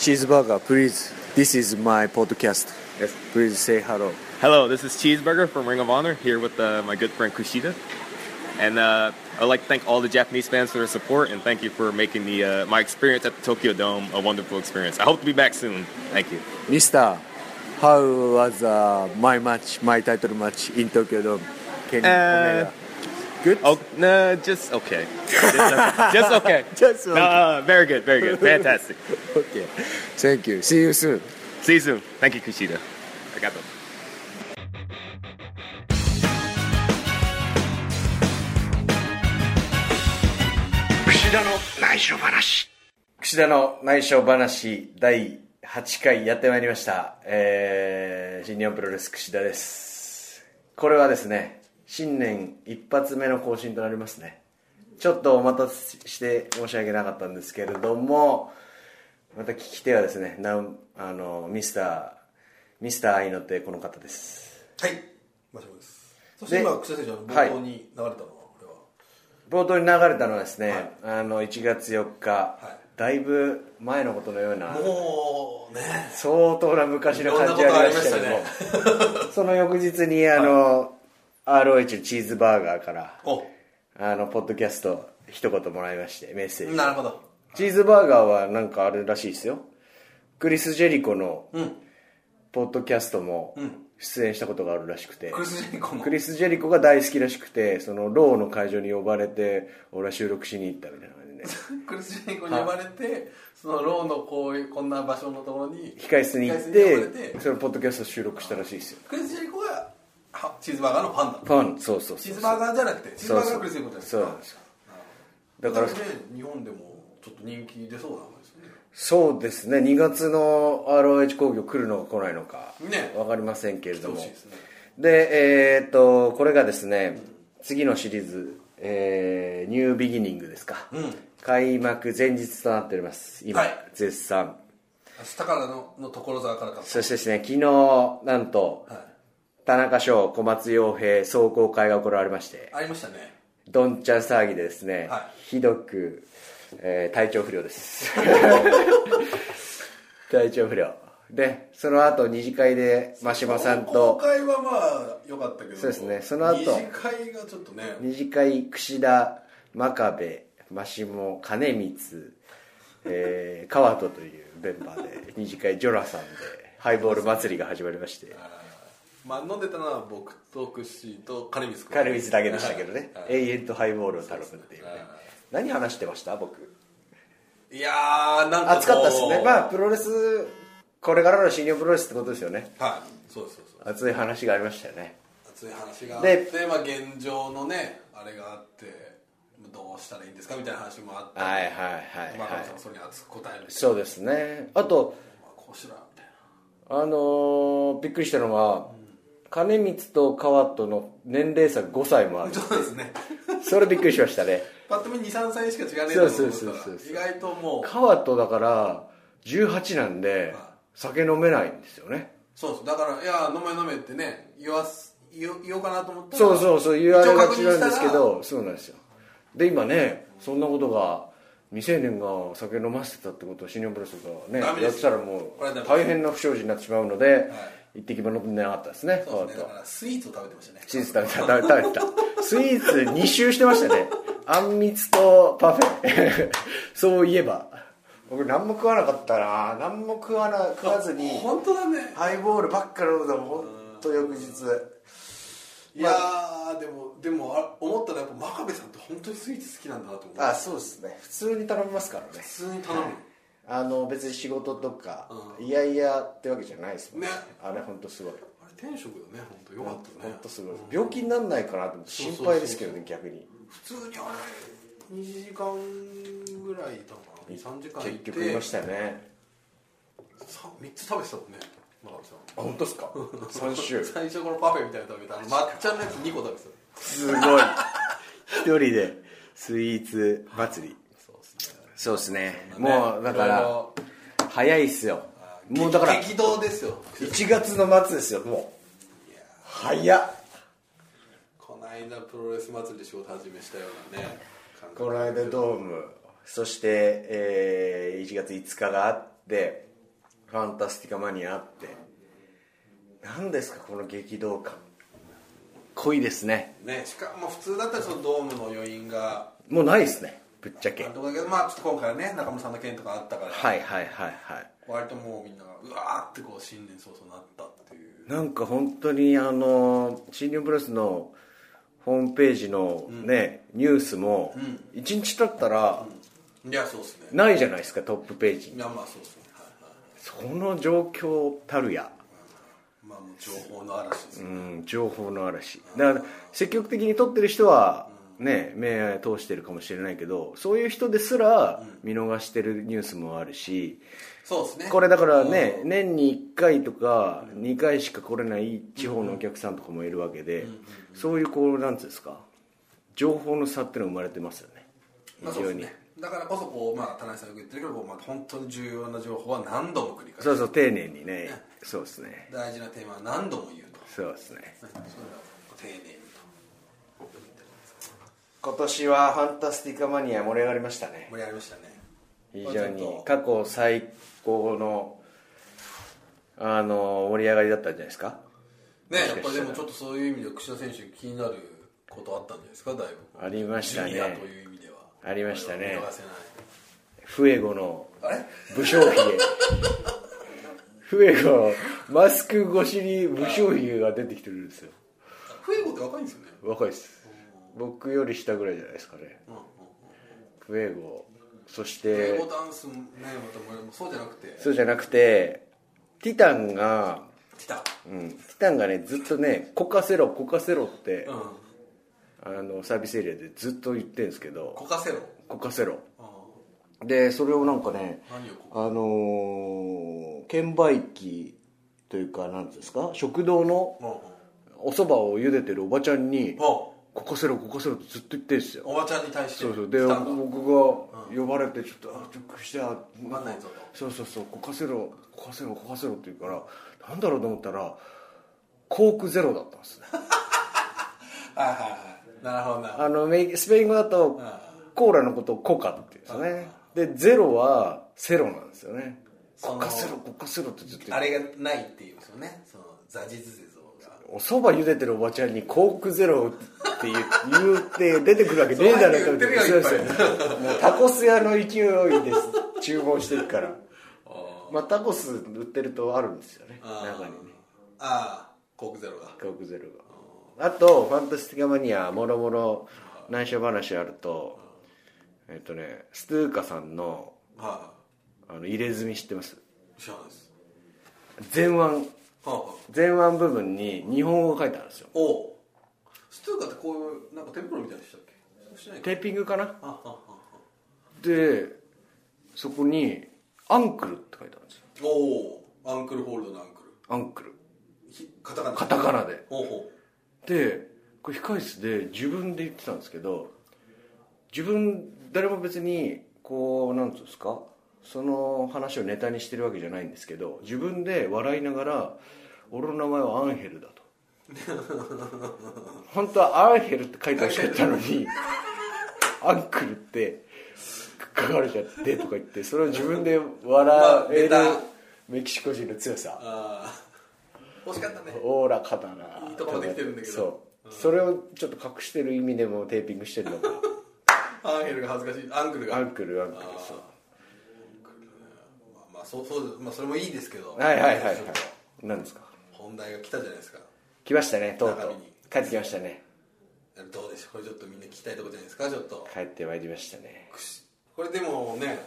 Cheeseburger, please. This is my podcast. Yes. Please say hello. Hello, this is Cheeseburger from Ring of Honor here with uh, my good friend Kushida. And uh, I'd like to thank all the Japanese fans for their support and thank you for making the, uh, my experience at the Tokyo Dome a wonderful experience. I hope to be back soon. Thank you. Mister, how was uh, my match, my title match in Tokyo Dome? Kenny Uh, Omega? Good? Oh, no, just okay. Just okay. just okay. Just okay. No, uh, very good, very good. Fantastic. Okay. Thank you. See you soon. See you soon. Thank you, Kushida. I got them. 串田の内緒話串田の内緒話第8回やってまいりました、えー、新日本プロレス串田ですこれはですね新年一発目の更新となりますね。ちょっとお待たせして申し訳なかったんですけれどもまた聞き手はですねなおあのミスターミスター愛の手この方です。はい、マシモです。そしてで今、草選手の冒頭に流れたのは、これは？冒頭に流れたのはですね、はい。あの1月4日、い。だいぶ前のことのようなもうね、相当な昔の感じがありましたけどその翌日にあの、ROH のチーズバーガーからお。あのポッドキャスト一言もらいましてメッセージ。なるほど。チーズバーガーはなんかあるらしいですよ。クリス・ジェリコのうん。ポッドキャストもん。出演したことがあるらしくて、クリス・ジェリコの。クリス・ジェリコが大好きらしくてそのローの会場に呼ばれて俺は収録しに行ったみたいな感じで。ね クリス・ジェリコに呼ばれて、そのローのこういう、こんな場所のところに、控室に行っ控室に呼ばれて。てそのポッドキャスト収録したらしいですよ。クリス・ジェリコがはチーズバーガーのファンだ。ファンそうそうそうチーズバーガーじゃなくて、チーズバーガーがクリス・ジェリコじゃなくて。そうなんですよだから日本でもちょっと人気出そうな感じですね。そうですね2月の ROH 工業来るのか来ないのかね分かりませんけれどもですね。でえーっとこれがですね次のシリーズ、えーニュービギニングですか、うん。開幕前日となっております今、はい絶賛明日からのの所沢からか。そしてですね昨日なんとはい。田中翔小松洋平壮行会が行われましてありましたね。どんちゃん騒ぎでですね、はひどく、えー体調不良です。体調不良。でその後二次会で真島さん公と開はまあ良かったけどそうですね。その後二次会がちょっとね。二次会櫛田真壁真下金光、えー、川戸というメンバーで二次会ジョナサンでハイボール祭りが始まりまして まあ飲んでたのは僕とクッシーと金光君。金光だけでしたけどね。はい。永遠とハイボールを頼むっていうね。はい何話してました？僕。いやーなんかこう。熱かったですね。まあプロレスこれからの新日本プロレスってことですよね。はい。そうそうそう熱い話がありましたよね。熱い話があってでまあ現状のねあれがあってどうしたらいいんですかみたいな話もあってはいはいはいまあはいさんもそれに熱く答えるそうですね。あとまあこうしろよみたいな。あのーびっくりしたのは、金光と川との年齢差5歳もあるそうですね。それびっくりしましたね。パッと見23歳しか違わねえだろうと思ったそうそうそうそうら意外ともう。川とだから18なんでは酒飲めないんですよね。そうそう。だからいや飲め飲めってね言わす言おうかなと思ったらそうそうそう言われがちなんですけどそうなんですよ。で今ねそんなことが未成年が酒飲ませてたってことを新日本プロレスがねやってたらもう大変な不祥事になってしまうので、一滴も飲んでなかったですねそうですね。スイーツを食べてましたね。チーズ食べた食べ食べた。スイーツ2周してましたね。あんみつとパフェ。そういえば。僕何も食わなかったな。何も食わな食わずに本当だね。ハイボールばっかり飲んだもん本当翌日。いやーでもでもあ思ったらやっぱ真壁さんって本当にスイーツ好きなんだなと思う。あそうですね。普通に頼みますからね。普通に頼む、あの別に仕事とか、うん。いやいやってわけじゃないですもんね。あれ本当すごい。あれ天職だね本当よかったね。本当すごい病気にならないかなと思って心配ですけどね逆に。普通にあれ2時間ぐらいいたのかな？3時間い結て。局いましたよね。さ3つ食べてたもんね真壁さん。あ本当ですか？3週。最初このパフェみたいなの食べてあの抹茶のやつ2個食べてたすごい。一人でスイーツ祭りそうですね。もうだからろ早いっすよ。あもうだから激動ですよ。1月の末ですよもう。早っ。この間プロレス祭りで仕事始めしたようなねこの間ドーム。そして、えー1月5日があってファンタスティカマニアあって。何ですかこの激動感。濃いですね。ねしかも普通だったらそのドームの余韻が。もうないですねぶっちゃけ。あるとこだけどまあちょっと今回はね中村さんの件とかあったから、はいはいはいはい。割ともうみんながうわーってこう新年早々なったっていう。なんか本当にあの新日本プロレスのホームページのね、ニュースもん。1日経ったらいやそうですね。ないじゃないですかトップページ。いやまあそうですね。はいはいその状況たるや。まあもう情報の嵐ですうね、ん情報の嵐。だから積極的に撮ってる人はね目通してるかもしれないけどそういう人ですら見逃してるニュースもあるしそうですね。これだからね年に1回とか2回しか来れない地方のお客さんとかもいるわけでそういうこうなんていうんですか情報の差っていうのが生まれてますよね。まあ非常にそうですね。だからこそこうまあ田中さんが言ってるけどまあ、本当に重要な情報は何度も繰り返す。そうそう丁寧にね。そうですね。大事なテーマは何度も言うと。そうですね。丁寧今年はファンタスティカマニア盛り上がりましたね。盛り上がりましたね。非常に過去最高のあの盛り上がりだったんじゃないですか？ねやっぱりでもちょっとそういう意味で櫛田選手気になることあったんじゃないですか？だいぶ。ありましたね。ジュニアという意味では。ありましたね。フエゴの武将髭。フエゴマスク越しに武将髭が出てきてるんですよ。フエゴって若いんですよね？若いです僕より下ぐらいじゃないですかね。うんうんフエゴそしフエてゴダンスもねまたもうそうじゃなくて。そうじゃなくてティタンが、来たうん、ティタンがねずっとね「こかせろこかせろ」って、うん。あのサービスエリアでずっと言ってるんですけど。こかせろ「こかせろうん」でそれをなんかね何をこあのー券売機というかなんていうんですか？食堂のうんうん。お蕎麦を茹でてるおばちゃんに「おこかせろこかせろ」ってずっと言ってるんですよ。おばちゃんに対してそうそう。で僕が呼ばれてちょっと「あちょっとしてわかんないぞと。そうそうそう「こかせろこかせろこかせろ」って言うからなんだろうと思ったらコークゼロだったんですね。はいはいはい。なるほどな。あのメイスペイン語だとコーラのことをコカって言うんですよね。でゼロはセロなんですよね。そのコカセロコカセロってずっと言ってあれがないっていうんですよね。そのザジズゼ像がお蕎麦茹でてるおばちゃんにコークゼロって言って出てくるわけねえだろそうやって言ってるよそうですよもうタコス屋の勢いです注文してるから。まあタコス売ってるとあるんですよね。中にねああコークゼロが。コークゼロが。あとファンタスティカマニアもろもろ内緒話あるとえっとねストゥーカさんのはあの入れ墨知ってます？い知らないです。前腕前腕部分に日本語が書いてあるんですよ。おう。ストゥーカってこういうなんかテンプロみたいにしたっけ？テーピングかな？でそこに「アンクル」って書いてあるんですよ。おおアンクルホールドのアンクル。アンクル。ひカタカナ。カタカナで。ほうほでこれ控室で自分で言ってたんですけど自分誰も別にこうなんつうんですか？その話をネタにしてるわけじゃないんですけど自分で笑いながら「俺の名前はアンヘルだ」と。本当は「アンヘル」って書いてほしかったのに「アンクル」って書かれちゃってとか言ってそれを自分で笑えるメキシコ人の強さ。惜しかったね。おおらかだな。いいとこまで来てるんだけど。そう、それをちょっと隠してる意味でもテーピングしてるのか。アンヘルが恥ずかしい。アンクルが。アンクルアンクルそう。まあ、まあそうそうまあそれもいいですけど。はいはいはいはい。何ですか？本題が来たじゃないですか。来ましたねとうとう。帰ってきましたね。どうでしょう？これちょっとみんな聞きたいところじゃないですか？ちょっと。帰ってまいりましたね。これでもね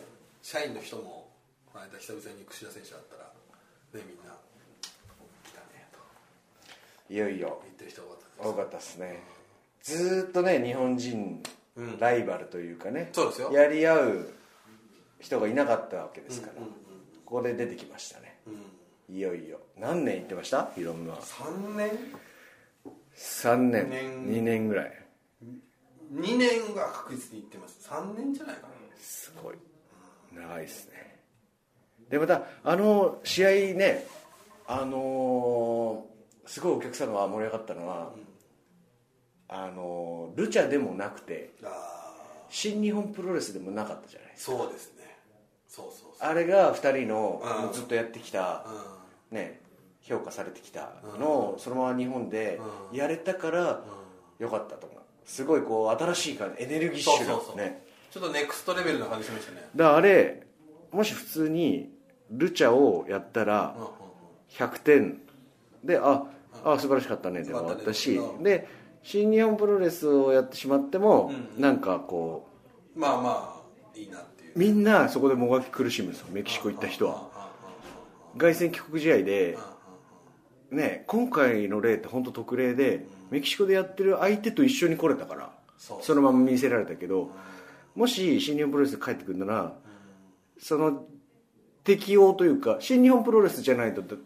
社員の人もこの間久々に櫛田選手だったらねみんな来たねと。いよいよ。言ってる人多かった多かったですね。ずーっとね日本人うん。ライバルというかね、そうですよ。やり合う人がいなかったわけですから、うんうんここで出てきましたね。うん。いよいよ。何年行ってました？いろんな3年？3年。年。2年ぐらい。2年が確実にいってます。3年じゃないかな。すごい。長いですね。でまたあの試合ねあのーすごいお客さんが盛り上がったのは、あのールチャでもなくて新日本プロレスでもなかったじゃないですか。そうですね。そうそうあれが2人のずっとやってきたうね評価されてきたのをそのまま日本でうん。やれたからよかったと思う。すごいこう新しい感じエネルギッシュなそうそうそう。ね。ちょっとネクストレベルな感じしましたね。だからあれもし普通にルチャをやったらうんうんうん。100点。でああ素晴らしかったねで終わったし。で新日本プロレスをやってしまってもうんなんかこまあまあいいなってみんなそこでもがき苦しむんですよ。メキシコ行った人は。凱旋帰国試合でね今回の例って本当特例でメキシコでやってる相手と一緒に来れたからそのまま見せられたけどもし新日本プロレスで帰ってくるならその適応というか新日本プロレスじゃないと確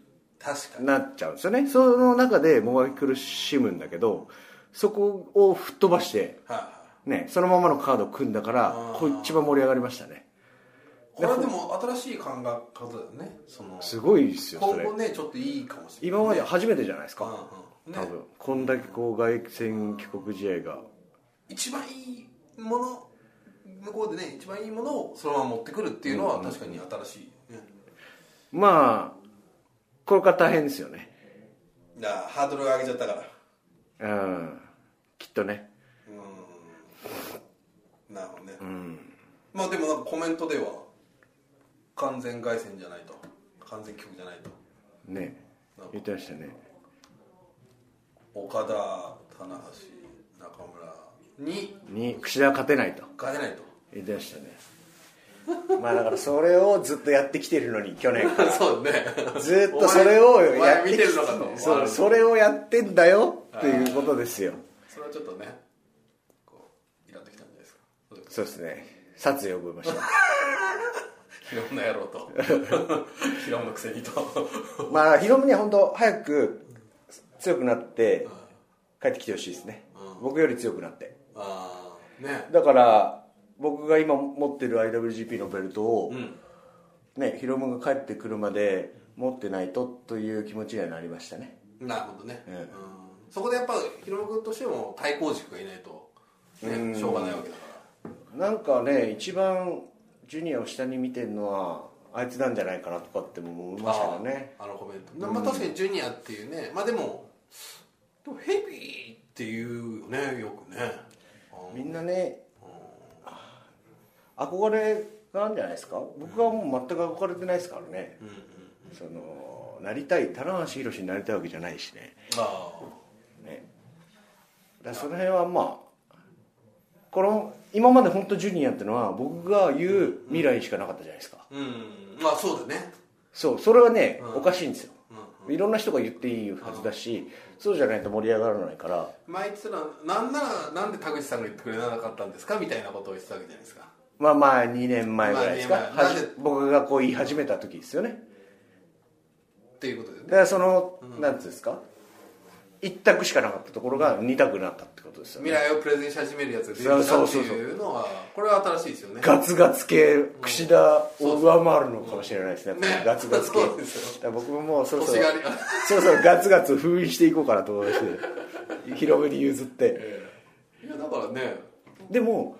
かに。なっちゃうんですよね。その中でもがき苦しむんだけどそこを吹っ飛ばして、はいはいね、そのままのカードを組んだからこう一番盛り上がりましたね。これはでも新しい考え方だよねその。すごいですよそれ。今後ねちょっいいかもしれない今までね初めてじゃないですか、うんうん。ね。多分。こんだけこう凱旋帰国試合が。一番いいもの向こうでね一番いいものをそのまま持ってくるっていうのは確かに新しい、ね。まあこれから大変ですよね。ハードル上げちゃったから。うん。きっとね。うんなるほどね、まあでもなんかコメントでは完全凱旋じゃないと。完全曲じゃないと。ね。言ってましたね。岡田棚橋中村に。に櫛田は勝てないと。勝てないと。言ってましたね。まあだからそれをずっとやってきてるのに去年から。そうね。ずっとそれをやってき見てるのかと。そうそれをやってんだよっていうことですよ。それはちょっとねこうイラっときたんじゃないですかそうですね。殺意を覚えました。ヒロムの野郎と。ヒロムのくせにと。まあヒロムには本当早く強くなって帰ってきてほしいですね。僕より強くなって。ああね。だから僕が今持ってる IWGP のベルトを、うん。ね、ヒロムが帰ってくるまで持ってないとという気持ちにはなりましたね。なるほどね、うん。うん。そこでやっぱヒロム君としても対抗軸がいないと、ね、しょうがないわけだからなんかね一番ジュニアを下に見てるのはあいつなんじゃないかなとかって思いましたよね。ああのコメント、まあ確かにジュニアっていうねまあでもでもヘビーっていうよねよくね。みんなね憧れがあるんじゃないですか？僕はもう全く憧れてないですからね、そのなりたい棚橋宏になりたいわけじゃないしね。あね。だその辺はまあこの今まで本当ジュニアってのは僕が言う未来しかなかったじゃないですか。あうん。まあそうだね。そうそれはね、うん。おかしいんですよ、いろんな人が言っていいはずだし、そうじゃないと盛り上がらないから。前言ってたなんならなんで田口さんが言ってくれなかったんですかみたいなことを言ってたわけじゃないですか。まあまあ2年前ぐらいですか、まあ僕がこう言い始めた時ですよね。っていうことでね。だからその、なんていうんですか？一択しかなかったところが二択になったってことですよね。未来をプレゼンし始めるやつが出てきたってそうそうそういう。のはこれは新しいですよね。ガツガツ系櫛田を上回るのかもしれないですね。ねガツガツ系。僕ももうそろそろそろそろガツガツ封印していこうかなと思いまして広めに譲って。いやだからね。でも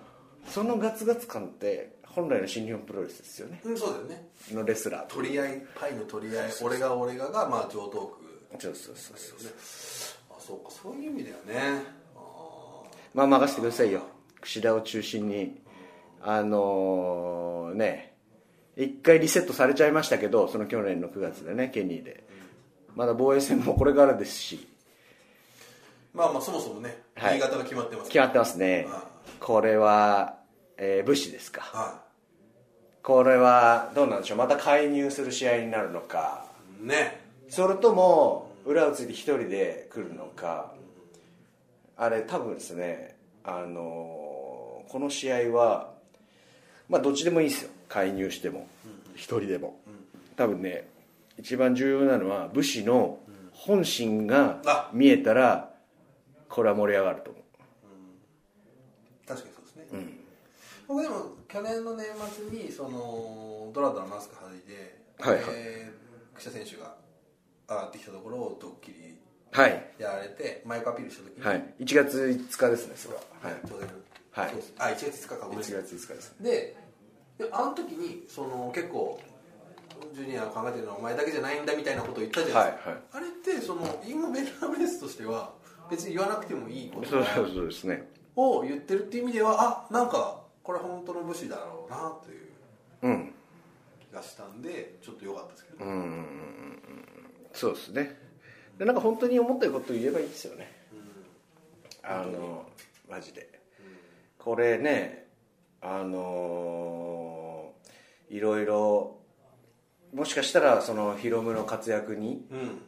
そのガツガツ感って本来の新日本プロレスですよね。うんそうだよね。のレスラーと取り合いパイの取り合い俺が俺ががまあ上等区そうそうそうそうねあそうか。そういう意味だよね。あまあ任せてくださいよ。櫛田を中心に。あのーね。一回リセットされちゃいましたけどその去年の9月でねケニーで。まだ防衛戦もこれからですし。ーまあまあそもそもねはい。新潟が決まってます決まってますね。はこれは、えー武士ですか。はこれはどうなんでしょう。また介入する試合になるのか。いねそれとも裏をついて一人で来るのか。あれ多分ですねあのーこの試合はまあどっちでもいいですよ。介入しても一人でも。多分ね一番重要なのは武士の本心があ。見えたらこれは盛り上がると思う。確かにそうですね、僕でも去年の年末にそのドラドラマスク外いで、はいはい。えー、櫛田選手が上がってきたところをドッキリはい。やられてマイクアピールした時に、はい。1月5日ですねそれは。はい。当然はい。あ1月5日かごめん1なさい。月5日ですでであの時にその結構ジュニア考えてるのはお前だけじゃないんだみたいなことを言ったじゃないですか、はいはい。あれってそのインゴ・ベルナブレスとしては別に言わなくてもいいことそうそうそうですね。を言ってるっていう意味ではあなんかこれ本当の武士だろうなといううん。気がしたんでちょっと良かったですけど、うんそうですね。でなんか本当に思ってることを言えばいいですよね。あのマジで。これねあのいろいろもしかしたらそのヒロムの活躍にうん。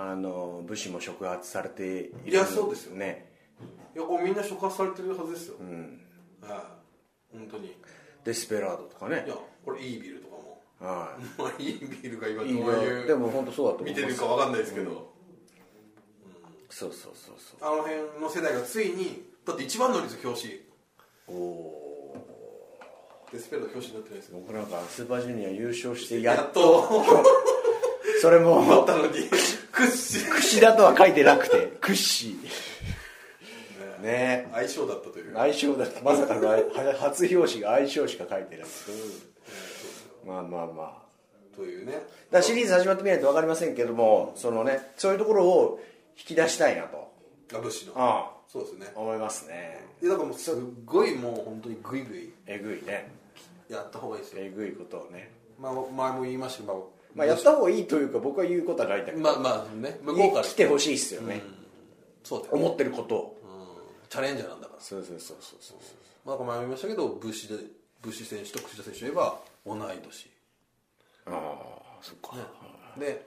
あの武士も触発されている。いやそうですよ。ね。いやこれみんな触発されてるはずですよ、うん。はい。本当に。いデスペラードとかね。やこれいいビルとはまあいいビルが今どういいいいうやでも本当そうだと思見てるかわかんないですけど、そうそうそうそう。あの辺の世代がついにだって一番乗りですよ表紙。おおデスペラード表紙になってないですよ僕なんかスーパージュニア優勝してややっと。それも。思ったのに。屈指。櫛田とは書いてなくて。屈指。ね。相性だったという。相性だってまさかのは初表紙が相性しか書いてないまあまあまあというね。だシリーズ始まってみないと分かりませんけどもそのねそういうところを引き出したいなと。あ武士の。あそうですね。あ思いますね。でだからもうすっごいもう本当にグイグイえぐいね。やった方がいいですよ、えぐいことをね。まあ、前も言いましたけど、まあやった方がいいというか僕は言うことはないんだけど。まあまあね向こうから来てほしいっすよね。そうだよ、思ってることを。チャレンジャーなんだから。そうそうそうそうそう。まあ前も言いましたけど武士で武士選手と櫛田選手といえば同い年。ああそっか。で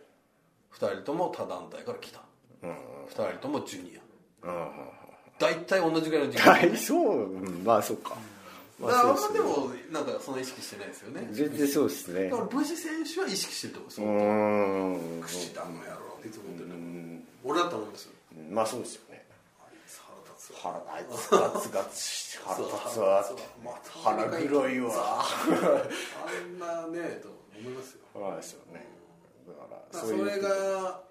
2人とも他団体から来た、2人ともジュニア。大体同じぐらいの時期。はいそううんまあそっか。まあんあそうですね。までもなんかそんな意識してないですよね。全然そうですね。だから武士選手は意識してると思う。そう。うーん櫛田の野郎っていつも思ってる俺だと思いますよ。まあそうですよ。ね腹あいつガツガツして腹立つわまた腹黒いわあんなねと思いますよそうですよ。ねだからそれが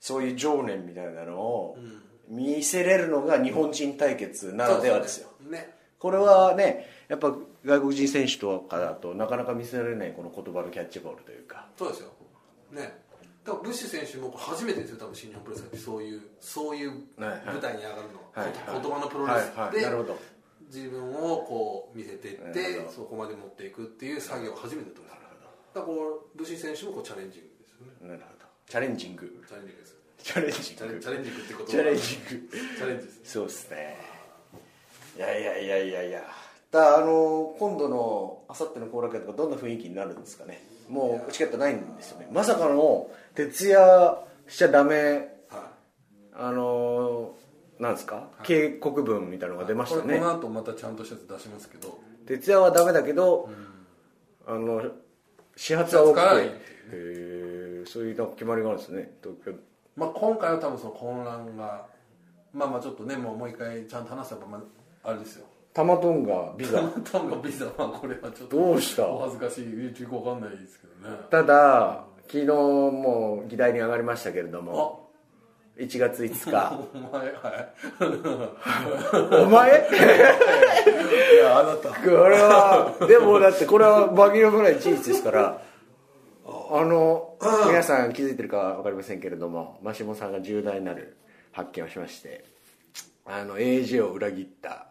そういう情念みたいなのを見せれるのが日本人対決ならではですよねこれはねやっぱ外国人選手とかだとなかなか見せられないこの言葉のキャッチボールというかそうですよ。ね。だからブッシュ選手も初めてですよ多分新日本プロレスってそういうそういう舞台に上がるの、はいはい。言葉のプロレスで、自分をこう見せていってそこまで持っていくっていう作業を初めてだと思いますだからこうブッシュ選手もこうチャレンジングですよね。なるほど。チャレンジング。チャレンジングです。チャレンジンチャレングチャレンジングってことはチャレンジング。チャレンジですそうですね。いやいやいやいやいや。だあの今度のあさっての後楽園とかどんな雰囲気になるんですかね？もうチケットないんですよね。まさかの徹夜しちゃダメ。はあのなんですか、警告文みたいなのが出ましたね。これこの後またちゃんとしたやつ出しますけど。徹夜はダメだけど、あの始発は OK へえそういう決まりがあるんですね。東京。まあ今回は多分その混乱がまあまあちょっとねもうもう一回ちゃんと話せばまああれですよタマトンガビザ。多分ビザはこれはちょっとどうした？お恥ずかしい YouTube わかんないですけどね。ただ昨日も議題に上がりましたけれども1月5日。お前はい。お前？いやあなた。これはでもだってこれは紛れもない事実ですからあの皆さん気づいてるか分かりませんけれどもマシモさんが重大なる発見をしましてあの AJ を裏切った、あ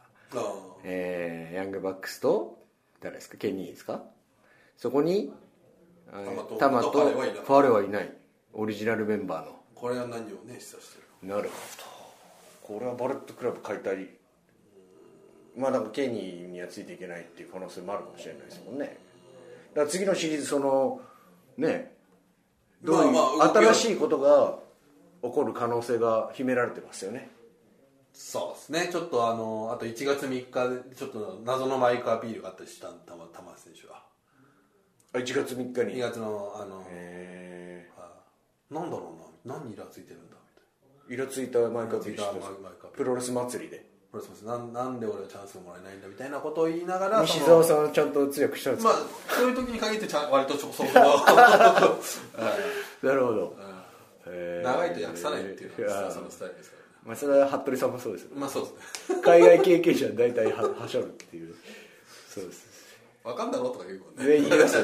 えーヤングバックスと誰ですか？ケニーですか？そこにえータマとファレはいない。ファレはいない。オリジナルメンバーの。これは何をね示唆してるなるほど。これはバレットクラブ解体。まあなんかケニーにはついていけないっていう可能性もあるかもしれないですもんね。だから次のシリーズそのねどういう、まあまあ動きは新しいことが起こる可能性が秘められてますよねそうですね。ちょっとあのあと1月3日でちょっと謎のマイクアピールがあったりした玉玉選手はあ1月3日2に月のあのへはいなんだろうな。何にイラついてるんだみたいえイラついたマイクアピールイラついたマイクアピール。プロレス祭りで。なプロレスなんなんで俺はチャンスをもらえないんだみたいなことを言いながら西澤さんはちゃんと通訳したんですか、まあそういう時に限ってちゃん割とちょそう。は いなるほど、へ え長いと訳さないっていうのやがそのスタイルですかまあそれは服部さんもそうですよね。まあそうですね。海外経験者は大体ははしょるっていう。そうです。わかんだろとか言うもんね。上言います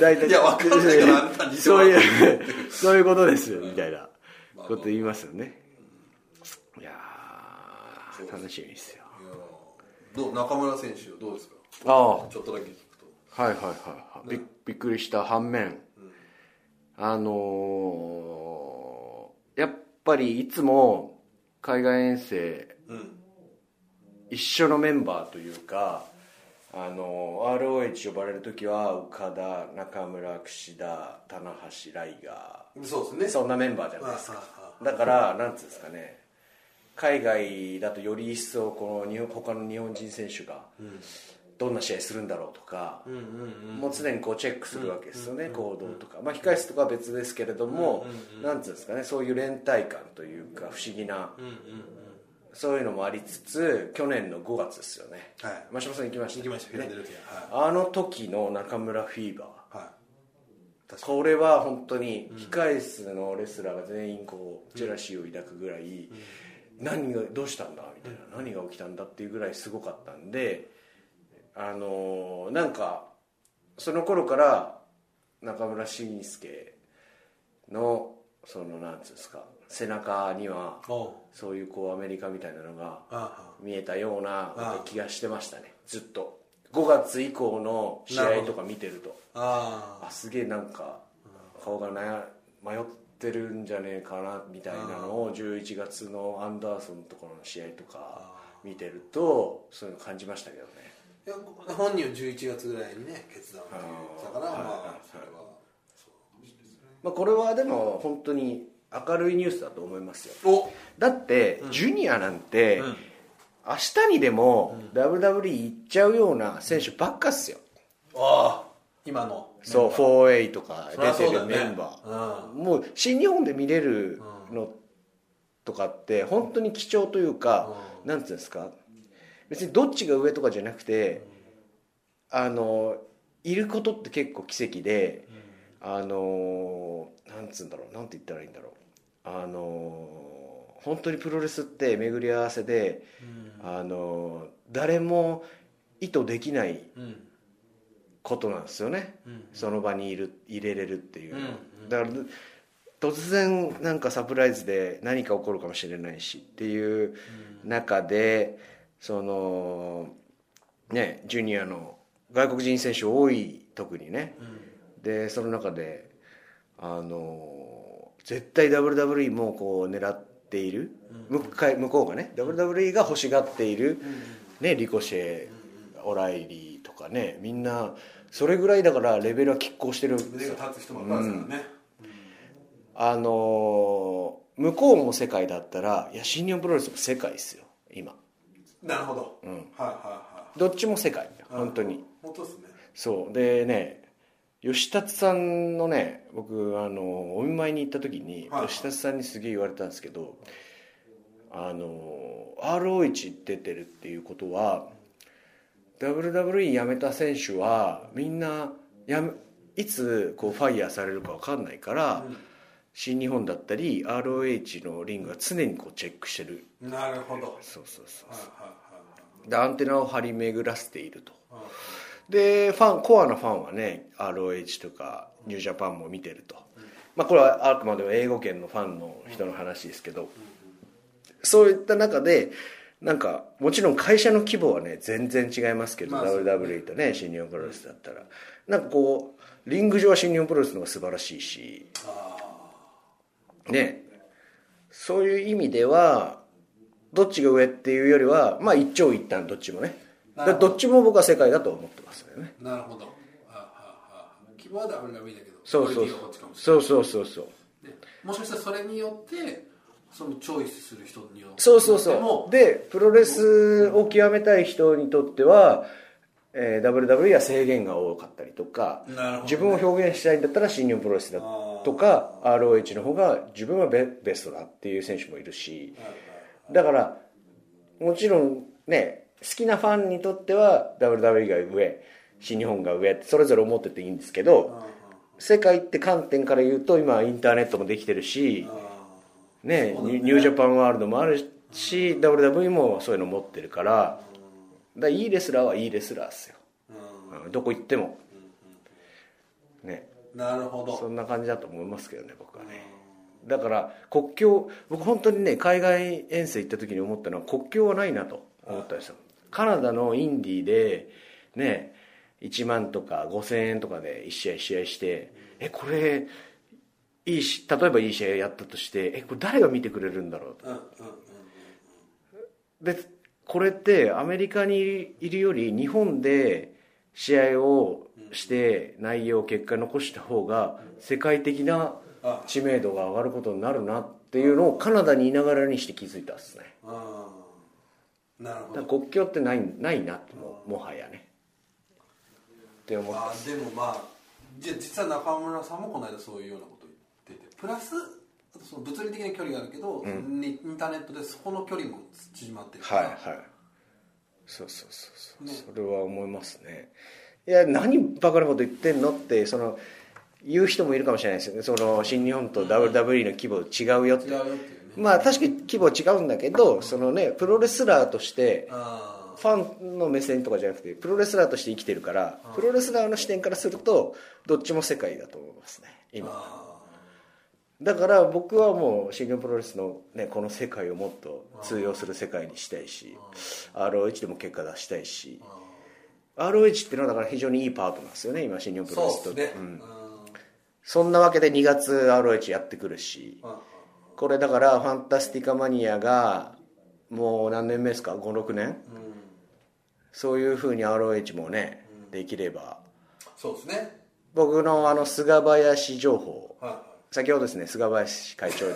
大体。いやわかんないからあんたにそういうそういうことですみたいな。こと言いますよね。いやー楽しみですよ。いやどう中村選手どうですか？ああ。ちょっとだけ聞くと。はいはいはいはい。びびっくりした反面、あのーやっぱりいつも海外遠征うん。一緒のメンバーというかあの ROH 呼ばれる時は岡田中村櫛田棚橋ライガそうですね。ーそんなメンバーじゃないですか。だからなんつうんですかね。海外だとより一層この日本他の日本人選手がどんな試合するんだろうとか、うんうんうん。もう常にこうチェックするわけですよね、行動とか、まあ、控室とかは別ですけれども、なんつうんですかねそういう連帯感というか不思議な、うんうんうん。そういうのもありつつ去年の5月ですよね。はい。真島さん行きました？行きましたフィラデルフィア。はあの時の中村フィーバー。い。はいこれは本当に控室のレスラーが全員こうジェラシーを抱くぐらい、何がどうしたんだみたいな、何が起きたんだっていうぐらいすごかったんであのーなんかその頃から中村慎介のそのなんつうんですか背中にはそういうこうアメリカみたいなのがあ見えたような気がしてましたね。ずっと。5月以降の試合とか見てると。ああ。あすげえなんか顔が悩迷ってるんじゃねえかなみたいなのを11月のアンダーソンのところの試合とか見てるとそういうの感じましたけどね本人は11月ぐらいにね決断をしたからまあそれは。まあ、これはでも本当に明るいニュースだと思いますよ。お！だって、ジュニアなんて、うん。明日にでも WWE 行っちゃうような選手ばっかっすよ。ああ今の。そう 4A とか出てるメンバー、もう新日本で見れるのとかって本当に貴重というか、なんていうんですか別にどっちが上とかじゃなくて、あのいることって結構奇跡で、あのなんつうんだろうなんて言ったらいいんだろう。あの本当にプロレスって巡り合わせで、あの誰も意図できないことなんですよね、うん。その場にいる入れれるっていうのは、うんだから突然なんかサプライズで何か起こるかもしれないしっていう中でそのねジュニアの外国人選手多い特にね、でその中であの絶対 WWE もこう狙っている、向かい向こうがね WWE が欲しがっている、ね、リコシェオライリーとかねみんなそれぐらいだからレベルは拮抗してる腕よ。が立つ人もいますからね。あの向こうも世界だったらいや新日本プロレスも世界ですよ今なるほど。ん。はいはいはい。どっちも世界本当に。本当ですね。そう。でね吉達さんのね僕あのお見舞いに行った時にはい吉達さんにすげえ言われたんですけどあの ROH 出てるっていうことは WWE 辞めた選手はみんなやめいつこうファイヤーされるか分かんないから、新日本だったり ROH のリングは常にこうチェックしてる。なるほど。そうそうそうはいはいでアンテナを張り巡らせていると。でファンコアなファンはね ROH とかニュージャパンも見てると、まあ、これはあくまでも英語圏のファンの人の話ですけど、そういった中でなんかもちろん会社の規模はね全然違いますけど、まあ WWE とね。新日本プロレスだったら。なんかこうリング上は新日本プロレスの方が素晴らしいしね。そういう意味ではどっちが上っていうよりはまあ一長一短どっちもね。ど。っちも僕は世界だと思ってますよね。なるほど。希望は WWE だけどそうそう。そうそうそうそう。ね。もしかしたらそれによってそのチョイスする人によってそうそうそもう。でプロレスを極めたい人にとっては、えー WWE は制限が多かったりとか、なるほどね。自分を表現したいんだったら新日本プロレスだとか ROH の方が自分はベベストだっていう選手もいるし。だからもちろんね好きなファンにとっては WWE が上新日本が上ってそれぞれ思ってていいんですけど世界って観点から言うと今インターネットもできてるしねニュージャパンワールドもあるし WWE もそういうの持ってるからだいいレスラーはいいレスラーですよ。ううんどこ行っても。ねなるほど。そんな感じだと思いますけどね僕はね。だから国境僕本当にね海外遠征行った時に思ったのは国境はないなと思ったんですよ。カナダのインディーでね1万とか5000円とかで1試合試合してえこれいいし例えばいい試合やったとしてえこれ誰が見てくれるんだろうと。うんうんうん。でこれってアメリカにいるより日本で試合をして内容結果残した方が世界的なあ。知名度が上がることになるなっていうのをカナダにいながらにして気づいたんですね。なるほど。国境ってないないなももはやね。って思った。あーでもまあじゃあ実は中村さんもこの間そういうようなこと言ってて。プラスあとその物理的な距離があるけど、にインターネットでそこの距離も縮まってるから。はいはいそうそうそうそう、それは思いますね。いや何バカなこと言ってんのってその言う人もいるかもしれないですよね。その新日本と WWE の規模違うよって。ね。まあ確かに規模は違うんだけどそのねプロレスラーとしてあファンの目線とかじゃなくてプロレスラーとして生きてるからプロレスラーの視点からするとどっちも世界だと思いますね。ー今。あだから僕はもう新日本プロレスの、ね、この世界をもっと通用する世界にしたいし ROH でも結果出したいし ROH っていうのはだから非常にいいパートナーですよね今新日本プロレスとね、うん。うん。そんなわけで2月 ROH やってくるしうんこれだからファンタスティカマニアがもう何年目ですか？56年？そういうふうに ROH もねできれば。そうですね。僕のあの菅林情報は先ほどですね菅林会長に。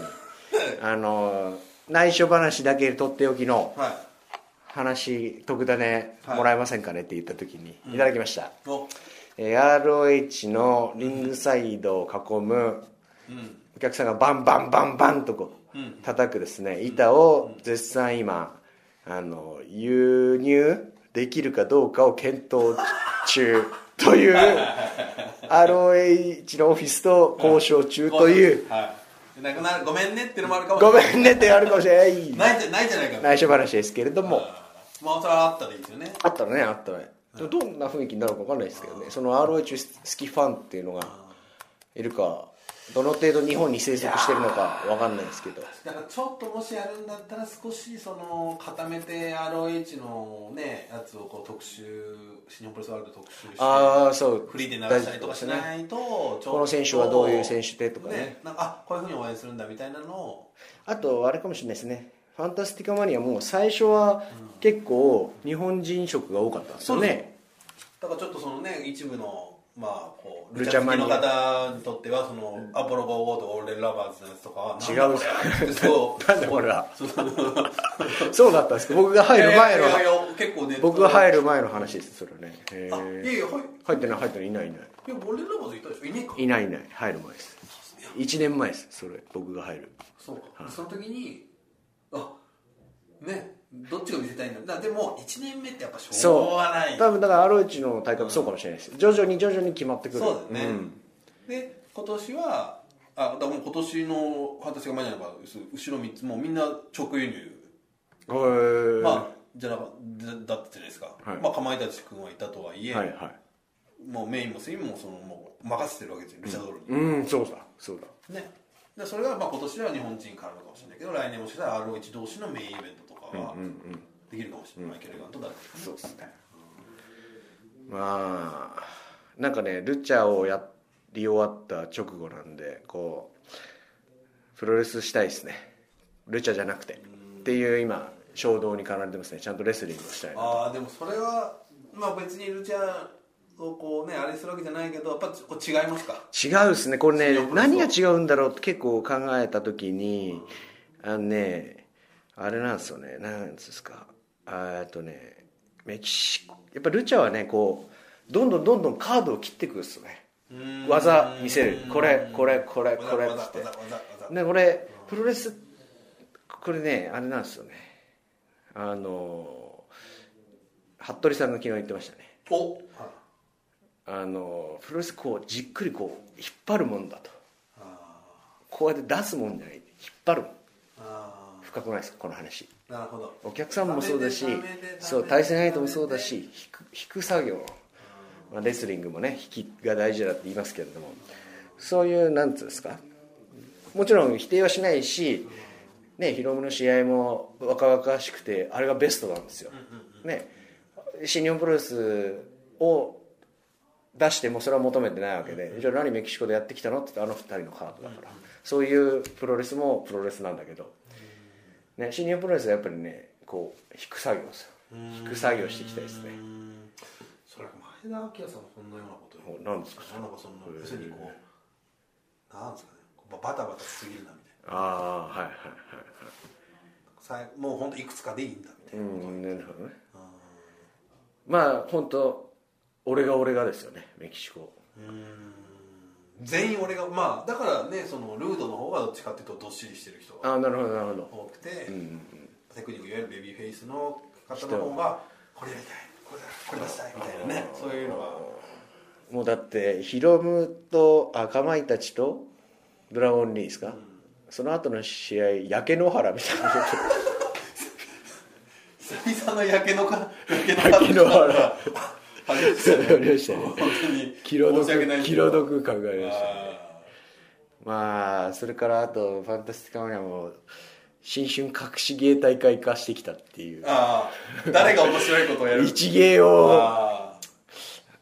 あの内緒話だけとっておきの話特ダネもらえませんかねって言った時にいただきました、お。えー ROH のリングサイドを囲むうん。お客さんがバンバンバンバンとこう叩くですね板を絶賛今あの輸入できるかどうかを検討中という ROH のオフィスと交渉中という。はい。なくなるごめんねってのもあるかも。しれごないめんねってあるかもしれない。ないじゃないじゃないか。内緒話ですけれども。まあそれはあったらいいですよね。あったらねあったらねどんな雰囲気になるか分かんないですけどね。その ROH 好きファンっていうのがいるかどの程度日本に生息してるのか分かんないですけど。だからちょっともしやるんだったら少しその固めて ROH のねやつをこう特集新日本プロレスワールド特集してああそう。フリーで流したりとかしないとこの選手はどういう選手でとかね。ねなんかあこういうふうに応援するんだみたいなのを。あとあれかもしれないですね。ファンタスティカマニアも最初は結構日本人色が多かったんですよね。だからちょっとそのね一部のまあこうルチャマニ。ア好きの方にとってはそのアポロ55とかオーレンラバーズのやつとかは違うそう。なんだこれはそうだったんですか？僕が入る前の結構ね僕が入る前の話ですそれはね。へあいやいえやはい入ってない入ってない。いないいない。いやオーレンラバーズいたでしょ。いねえか。いないいない。入る前です。1年前ですそれ。僕が入る。そうか、その時にあねどっちが見せたいんだだでも1年目ってやっぱしょうそがない。う。多分だから ROH の大会もそうかもしれないです。徐々に徐々に決まってくる。そうだよね、ん。で今年はあだもう今年のファンタスティカマニアの場合後ろ3つもうみんな直輸入。へー。まあじゃなかだだったじゃないですか、はい。まあ、かまいたち君はいたとはいえ、はいはい。もうメインもスインもそのもう任せてるわけですよ。ルチャドールに、うんそうだそうだ。ね。でそれがまあ今年は日本人からのかもしれないけど来年もしかしたら R1 同士のメインイベントはできるかもしれない、マイケル・ガンと誰かそうですね。まあなんかねルチャをやり終わった直後なんでこうプロレスしたいですね。ルチャじゃなくてっていう今衝動に駆られてますね。ちゃんとレスリングをしたいなああでもそれはまあ別にルチャをこうねあれするわけじゃないけどやっぱこう違いますか？違うですね。これね何が違うんだろうって結構考えた時にあのねあれなんですよね。なんですか。あえっとねメキシコ。やっぱルチャはねこうどんどんどんどんカードを切っていくんですよね。技見せる。これこれこれこれっつって。でこれプロレスこれねあれなんですよね。あの服部さんが昨日言ってましたね。お。あのプロレスこうじっくりこう引っ張るもんだと。あこうやって出すもんじゃない。引っ張るもん。あ深くないですかこの話。なるほど。お客さんもそうだしそう対戦相手もそうだし引く引く作業。まあ、レスリングもね引きが大事だって言いますけれども。そういうなんつうんですか。もちろん否定はしないし、ね、ヒロムの試合も若々しくてあれがベストなんですよ、ね、新日本プロレスを出してもそれは求めてないわけでじゃあ何メキシコでやってきたのって言ってあの2人のカードだから。そういうプロレスもプロレスなんだけど、ね、新日本プロレスはやっぱりねこう引く作業ですよ。引く作業していきたいですね。それ前田明さんもそんなようなことお何ですかなんかその要するにこうなんですかねこうバタバタしすぎるなみたいな。ああはいはいはいさいもう本当いくつかでいいんだみたいな、うんなるほどね。まあ本当俺が俺がですよねメキシコ全員俺がまあだからねそのルードの方がどっちかっていうとどっしりしてる人がああなるほどなるほど。多くて、テクニックいわゆるベビーフェイスの方の方がこれやりたいこれだこれ出したいみたいなねそういうのが。もうだってヒロムと赤マイたちとドラゴンリーですか、その後の試合焼け野原みたいな 久々の焼け野か焼け焼け野原ありましたねありましたね。本当に気の申し訳ない毒気の毒感がありましたね。あまあそれからあとファンタスティカマニアも新春隠し芸大会化してきたっていう。ーあー。誰が面白いことをやる一芸をあ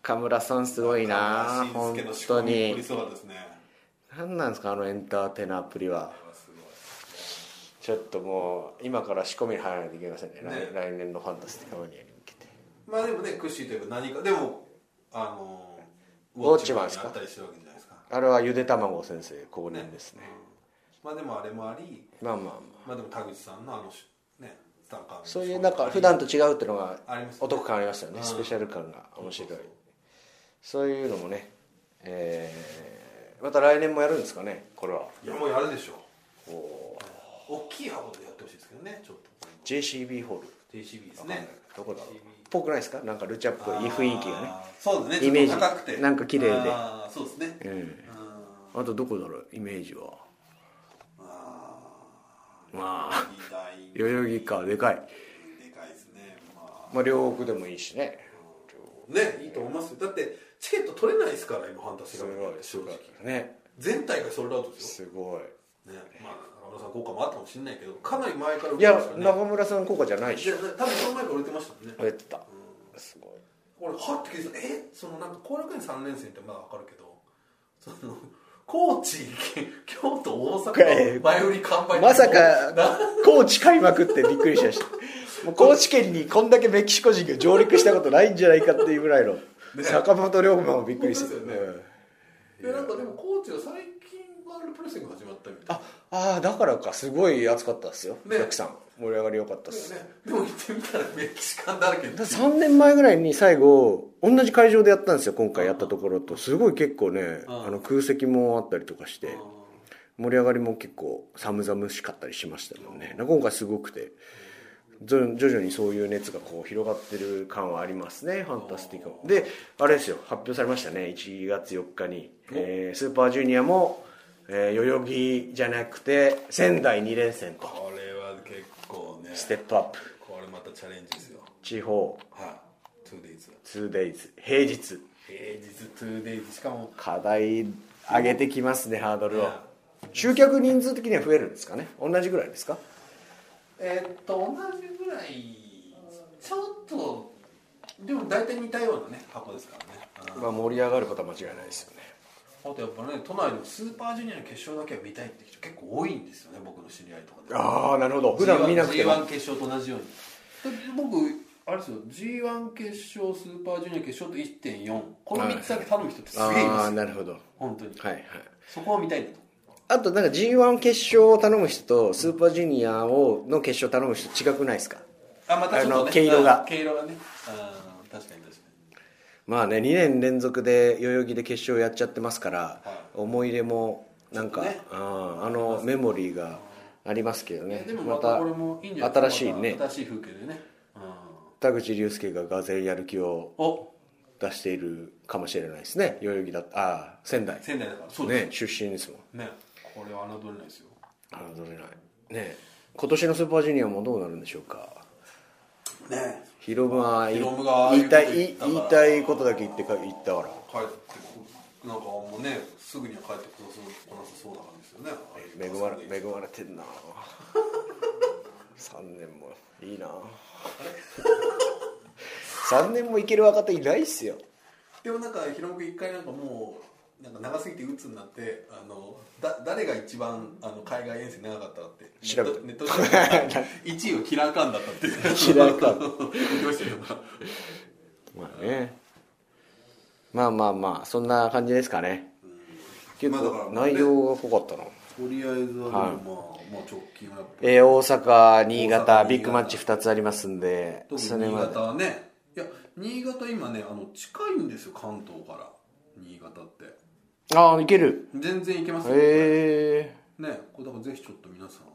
岡村さんすごいな。ー本当に。凝りそうですね。何なんですかあのエンターテイナーっぷりは。ちょっともう今から仕込みに入らないといけませんね。ね。来来年のファンタスティカマニアにまあでもねクッシーというか何かでもあのウォッチマンですか？やったりしてるわけじゃないですか。あれはゆで卵先生後年ですね。まあでもあれもありまあまあまあ。まあでも田口さんのあのしねそういうなんか普段と違うっていうのがありますね。お得感ありますよね。うん。スペシャル感が面白い。そういうのもねえーまた来年もやるんですかねこれは。いやもうやるでしょこう大きい箱でやってほしいですけどねちょっと。JCB ホール。JCB ですね。どこだろうぽくないですか？なんかルチャっぽい雰囲気がね。そうですね。イメージ。なんか綺麗で。そうですね。うん。ああとどこだろう？イメージは。ー。まあ代々木か。でかい。でかいですね。ままあ両国でもいいしね。あねいいと思いますよ。だってチケット取れないですから今ファンタすごいすごい。ね全体がソールドアウトですよ。すごい。ねまあ。中村さん効果もあったかもしれないけどかなり前から売っいやてましたよね。中村さん効果じゃないでしや多分その前から売れてましたもんね。やってた。すごい。俺はっと聞いてえ？そのなんか後楽園3連戦ってまだ分かるけどその高知京都大ええ阪前売り完売まさかな？高知開幕ってびっくりしまし。たもう高知県にこんだけメキシコ人が上陸したことないんじゃないかっていうぐらいの 坂本龍馬もびっくりして本当ですよね。でなんかでも高知は最近ワールドプロレスリング始まったみたいああだからかすごい暑かったですよ、ね。お客さん。盛り上がり良かったです、ねでも行ってみたらメキシカンだらけだ3年前ぐらいに最後同じ会場でやったんですよ今回やったところと。すごい結構ねうんあの空席もあったりとかして盛り上がりも結構寒々しかったりしましたもんね。今回すごくて徐徐々にそういう熱がこう広がってる感はありますねファンタスティカであれですよ。発表されましたね。1月4日に、えースーパージュニアも、えー代々木じゃなくて仙台2連戦と。これは結構ねステップアップ。これまたチャレンジですよ。地方。はい。2days 2days 平日。平日 2days しかも課題上げてきますねハードルを。ね。集客人数的には増えるんですかね？同じぐらいですか？えーっと同じぐらいちょっとでも大体似たようなね箱ですからね、まあ盛り上がることは間違いないですよねあとやっぱね都内でもスーパージュニアの決勝だけは見たいって人結構多いんですよね僕の知り合いとかで。ああなるほど。普段見なくても。G1 決勝と同じように。僕あれですよ G1 決勝スーパージュニア決勝と1.4この3つだけ頼む人ってすげえいあますよ。あなるほど。本当に。はいはい。そこは見たいんだと。あとなんか G1 決勝を頼む人とスーパージュニアをの決勝頼む人違くないですか？あまたちょっと、ね、あの毛色が。うん毛色がね。あー確かに確かまあね2年連続で代々木で決勝やっちゃってますから、はい。思い入れもなんか、ね。あーあのメモリーがありますけどにねでもまた新しいね。新しい風景でね、うん、田口竜介ががぜやる気をお。出しているかもしれないですね。代々木だったああ仙台。仙台だから。そうですね出身ですもん。ね。これは侮れないですよ。侮れない。ね。今年のスーパージュニアもどうなるんでしょうか。ねヒロムは言いたい言いたいことだけ言ってか言ったから。帰ってこなんかもうねすぐには帰ってこなそうこなさそうだからですよね。恵まれ恵まれてんな。3年もいいな。3年もいける若手いないっすよ。でもなんかヒロム君一回なんかもうなんか長すぎて鬱になってあのだ誰が一番あの海外遠征長かったかって。調べた。ネットネットで1位はキラーカーンだったって。キラーカーン。まあね。まあまあまあそんな感じですかね。結まあだから構内容が濃かったな、とりあえずはまあ、はい。まあ直近はえー大阪新潟ビッグマッチ2つありますんで新潟はねいや新潟今ねあの近いんですよ関東から。新潟ってああいける。全然行けますよ、へえねこれだからぜひちょっと皆さん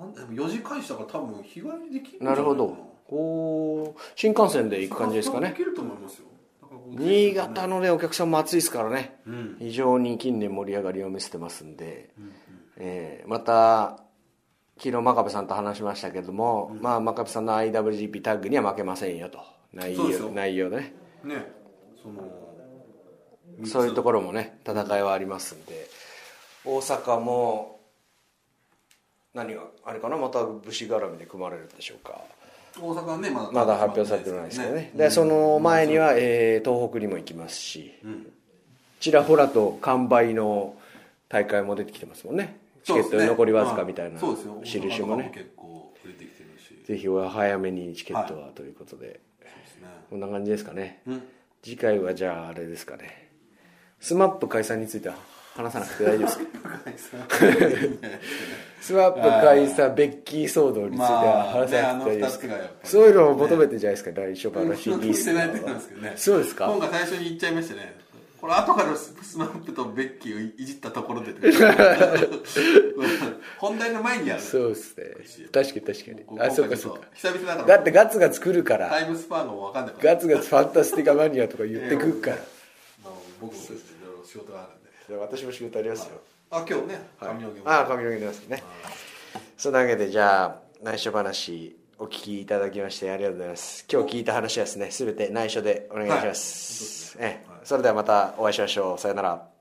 なんでも4時開始だから多分日帰りできるんじゃなるほど。かおー新幹線で行く感じですかね。できると思いますよ。新潟のねお客さんも暑いですからね、うん。非常に近年盛り上がりを見せてますんで、えーまた昨日真壁さんと話しましたけども、まあ真壁さんの IWGP タッグには負けませんよと。内容内容でね。ねそのそういうところもね戦いはありますんで。大阪も何があれかな？また武士絡みで組まれるんでしょうか。大阪はねまだまだ発表されてないですけどね。うん。でその前には、えー東北にも行きますし、ちらほらと完売の大会も出てきてますもんね。チケット残りわずかみたいなそうですよ。印もね。結構売れてきてるし。ぜひお早めにチケットはということで、そうですね。こんな感じですかね、うん。次回はじゃああれですかね SMAP 解散については話さなくて大丈夫ですか？ SMAP 解散。ベッキー騒動については話さなくて大丈夫です。か、まあねそういうのを求めてんじゃないですか来週話リス聞いてないナーはと思いますけどねそうですか。本が最初に言っちゃいましたね。これ後から SMAP とベッキーをいじったところで本題の前にやる。そうですね。確かに確かに。あそうかそうか。久々だから。だってガッツが作るから。タイムスパンが分かんないから。ガツガツファンタスティカマニアとか言ってくるからまあ僕仕事があるんで。私も仕事ありますよ。あ今日ね髪の毛もああ髪の毛ですね。そんなわけでじゃあ内緒話お聞きいただきましてありがとうございます。今日聞いた話はですね全て内緒でお願いします、ええ。それではまたお会いしましょう。さよなら